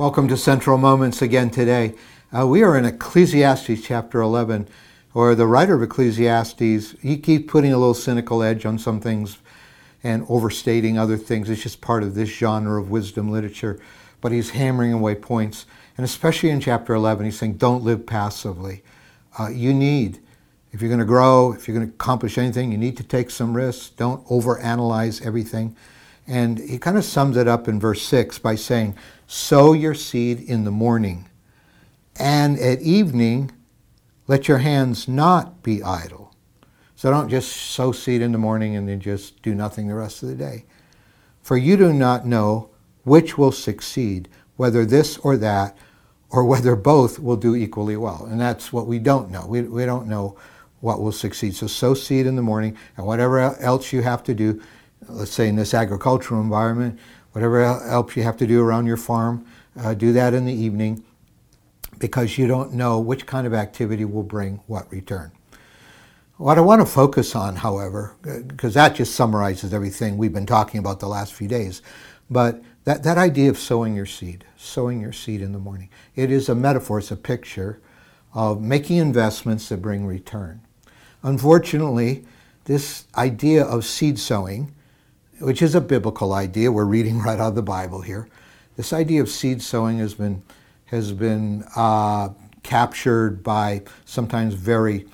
Welcome to Central Moments again today. Uh, we are in Ecclesiastes chapter 11, where the writer of Ecclesiastes, he keeps putting a little cynical edge on some things and overstating other things. It's just part of this genre of wisdom literature. But he's hammering away points. And especially in chapter 11, he's saying, don't live passively. Uh, you need, if you're going to grow, if you're going to accomplish anything, you need to take some risks. Don't overanalyze everything. And he kind of sums it up in verse 6 by saying, Sow your seed in the morning, and at evening let your hands not be idle. So don't just sow seed in the morning and then just do nothing the rest of the day. For you do not know which will succeed, whether this or that, or whether both will do equally well. And that's what we don't know. We, we don't know what will succeed. So sow seed in the morning, and whatever else you have to do, let's say in this agricultural environment, whatever else you have to do around your farm, uh, do that in the evening because you don't know which kind of activity will bring what return. What I want to focus on, however, because that just summarizes everything we've been talking about the last few days, but that, that idea of sowing your seed, sowing your seed in the morning, it is a metaphor, it's a picture of making investments that bring return. Unfortunately, this idea of seed sowing which is a biblical idea. We're reading right out of the Bible here. This idea of seed sowing has been has been uh, captured by sometimes very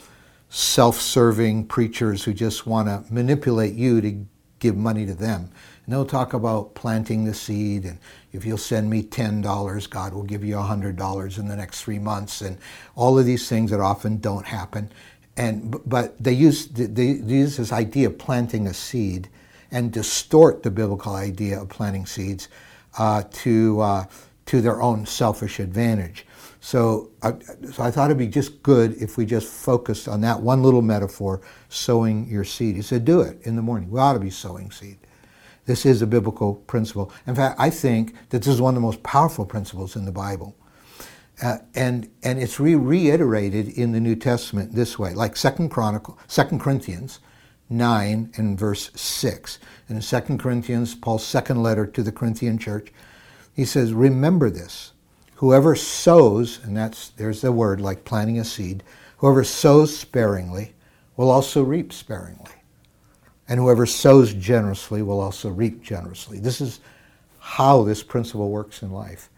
self-serving preachers who just want to manipulate you to give money to them. And they'll talk about planting the seed, and if you'll send me ten dollars, God will give you hundred dollars in the next three months, and all of these things that often don't happen. And but they use they use this idea of planting a seed and distort the biblical idea of planting seeds uh, to, uh, to their own selfish advantage. So, uh, so I thought it'd be just good if we just focused on that one little metaphor, sowing your seed. He said, do it in the morning. We ought to be sowing seed. This is a biblical principle. In fact, I think that this is one of the most powerful principles in the Bible. Uh, and and it's re- reiterated in the New Testament this way, like Second Chronicle, Second Corinthians, 9 and verse 6. In 2 Corinthians, Paul's second letter to the Corinthian church, he says, Remember this. Whoever sows, and that's there's the word like planting a seed, whoever sows sparingly will also reap sparingly. And whoever sows generously will also reap generously. This is how this principle works in life.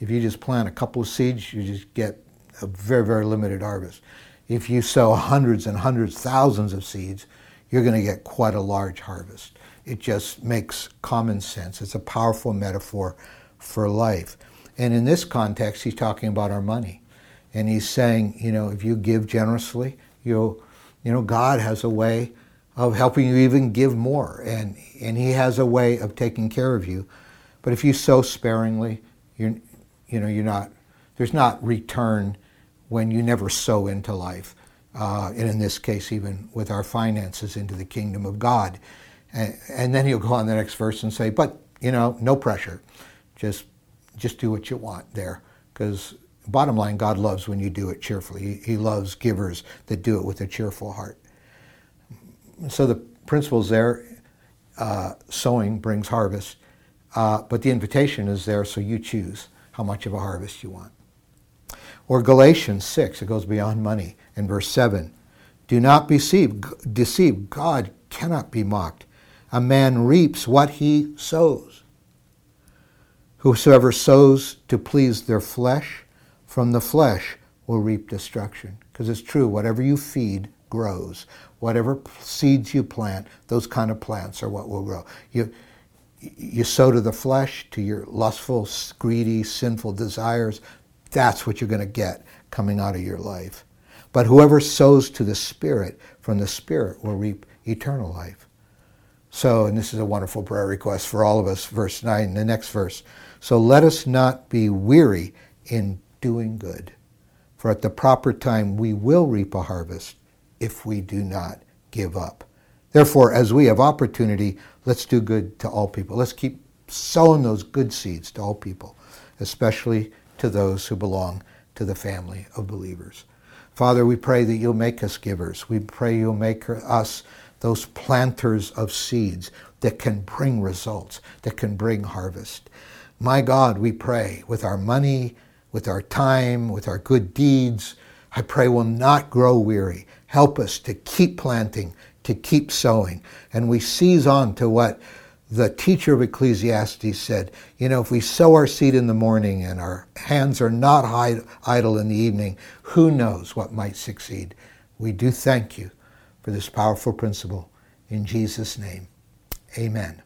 If you just plant a couple of seeds, you just get a very, very limited harvest. If you sow hundreds and hundreds, thousands of seeds, you're going to get quite a large harvest. It just makes common sense. It's a powerful metaphor for life. And in this context, he's talking about our money. And he's saying, you know, if you give generously, you'll, you know, God has a way of helping you even give more. And, and he has a way of taking care of you. But if you sow sparingly, you're, you know, you're not, there's not return when you never sow into life uh, and in this case, even with our finances into the kingdom of God. And, and then he'll go on the next verse and say, but, you know, no pressure. Just, just do what you want there. Because bottom line, God loves when you do it cheerfully. He, he loves givers that do it with a cheerful heart. So the principle's there. Uh, sowing brings harvest. Uh, but the invitation is there, so you choose how much of a harvest you want. Or Galatians 6, it goes beyond money in verse 7. Do not be deceived. Deceive. God cannot be mocked. A man reaps what he sows. Whosoever sows to please their flesh, from the flesh will reap destruction. Because it's true, whatever you feed grows. Whatever seeds you plant, those kind of plants are what will grow. You, you sow to the flesh, to your lustful, greedy, sinful desires, that's what you're going to get coming out of your life. But whoever sows to the Spirit, from the Spirit will reap eternal life. So, and this is a wonderful prayer request for all of us, verse 9, the next verse. So let us not be weary in doing good, for at the proper time we will reap a harvest if we do not give up. Therefore, as we have opportunity, let's do good to all people. Let's keep sowing those good seeds to all people, especially to those who belong to the family of believers. Father, we pray that you'll make us givers. We pray you'll make us those planters of seeds that can bring results, that can bring harvest. My God, we pray with our money, with our time, with our good deeds, I pray we'll not grow weary. Help us to keep planting, to keep sowing. And we seize on to what the teacher of Ecclesiastes said. You know, if we sow our seed in the morning and our hands are not idle in the evening, who knows what might succeed? We do thank you for this powerful principle. In Jesus' name, amen.